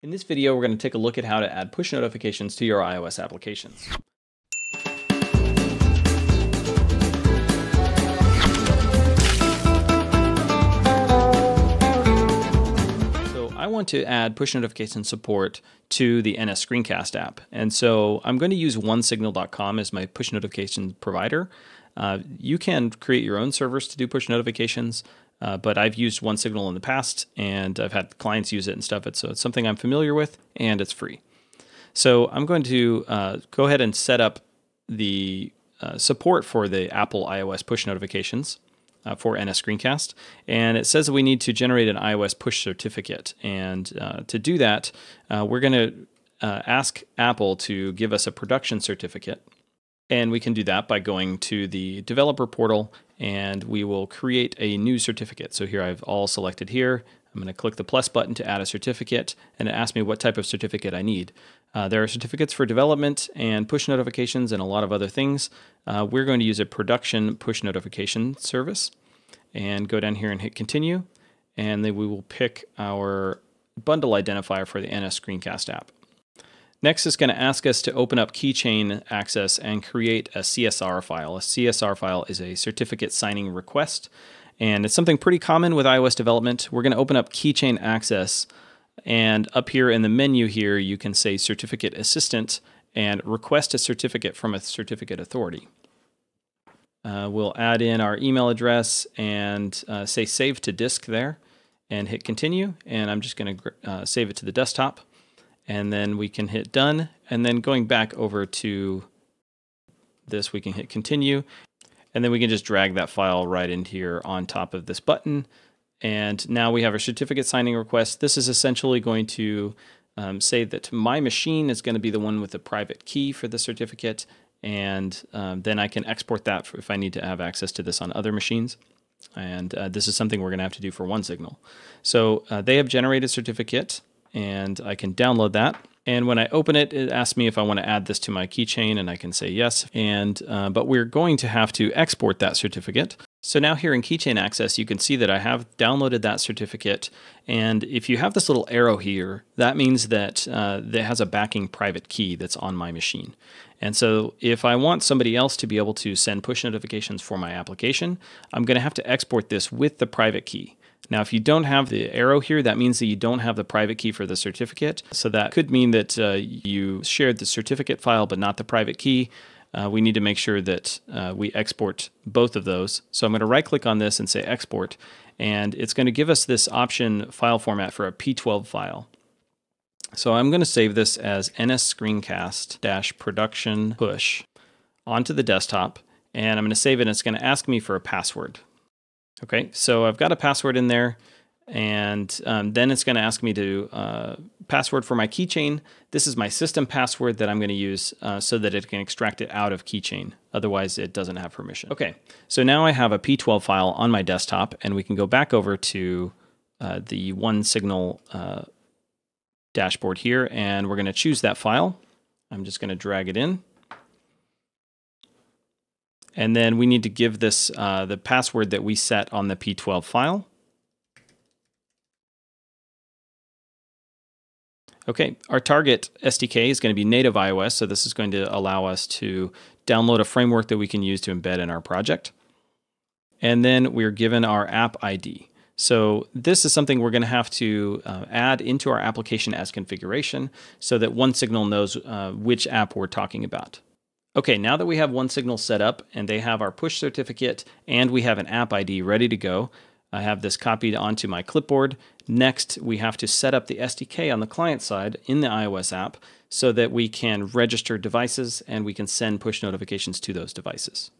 In this video, we're going to take a look at how to add push notifications to your iOS applications. So I want to add push notification support to the NS Screencast app. And so I'm going to use onesignal.com as my push notification provider. Uh, you can create your own servers to do push notifications. Uh, but I've used OneSignal in the past, and I've had clients use it and stuff. It. So it's something I'm familiar with, and it's free. So I'm going to uh, go ahead and set up the uh, support for the Apple iOS push notifications uh, for NS Screencast, and it says that we need to generate an iOS push certificate. And uh, to do that, uh, we're going to ask Apple to give us a production certificate. And we can do that by going to the developer portal and we will create a new certificate. So here I've all selected here. I'm going to click the plus button to add a certificate, and it asks me what type of certificate I need. Uh, there are certificates for development and push notifications and a lot of other things. Uh, we're going to use a production push notification service and go down here and hit continue. And then we will pick our bundle identifier for the NS Screencast app. Next, it's going to ask us to open up keychain access and create a CSR file. A CSR file is a certificate signing request, and it's something pretty common with iOS development. We're going to open up keychain access, and up here in the menu here, you can say certificate assistant and request a certificate from a certificate authority. Uh, we'll add in our email address and uh, say save to disk there and hit continue. And I'm just going to uh, save it to the desktop and then we can hit done. And then going back over to this, we can hit continue. And then we can just drag that file right in here on top of this button. And now we have our certificate signing request. This is essentially going to um, say that my machine is going to be the one with the private key for the certificate. And um, then I can export that if I need to have access to this on other machines. And uh, this is something we're going to have to do for OneSignal. So uh, they have generated certificate and I can download that. And when I open it, it asks me if I want to add this to my keychain, and I can say yes. And uh, but we're going to have to export that certificate. So now here in Keychain Access, you can see that I have downloaded that certificate. And if you have this little arrow here, that means that uh, that has a backing private key that's on my machine. And so if I want somebody else to be able to send push notifications for my application, I'm going to have to export this with the private key. Now, if you don't have the arrow here, that means that you don't have the private key for the certificate. So that could mean that uh, you shared the certificate file but not the private key. Uh, we need to make sure that uh, we export both of those. So I'm going to right click on this and say export, and it's going to give us this option file format for a P12 file. So I'm going to save this as NS Screencast production push onto the desktop, and I'm going to save it, and it's going to ask me for a password. Okay, so I've got a password in there, and um, then it's going to ask me to uh, password for my keychain. This is my system password that I'm going to use uh, so that it can extract it out of keychain. Otherwise, it doesn't have permission. Okay, so now I have a P12 file on my desktop, and we can go back over to uh, the OneSignal uh, dashboard here, and we're going to choose that file. I'm just going to drag it in. And then we need to give this uh, the password that we set on the P12 file. Okay, our target SDK is going to be native iOS, so this is going to allow us to download a framework that we can use to embed in our project. And then we're given our app ID. So this is something we're going to have to uh, add into our application as configuration so that OneSignal knows uh, which app we're talking about. Okay, now that we have OneSignal set up and they have our push certificate and we have an app ID ready to go, I have this copied onto my clipboard. Next, we have to set up the SDK on the client side in the iOS app so that we can register devices and we can send push notifications to those devices.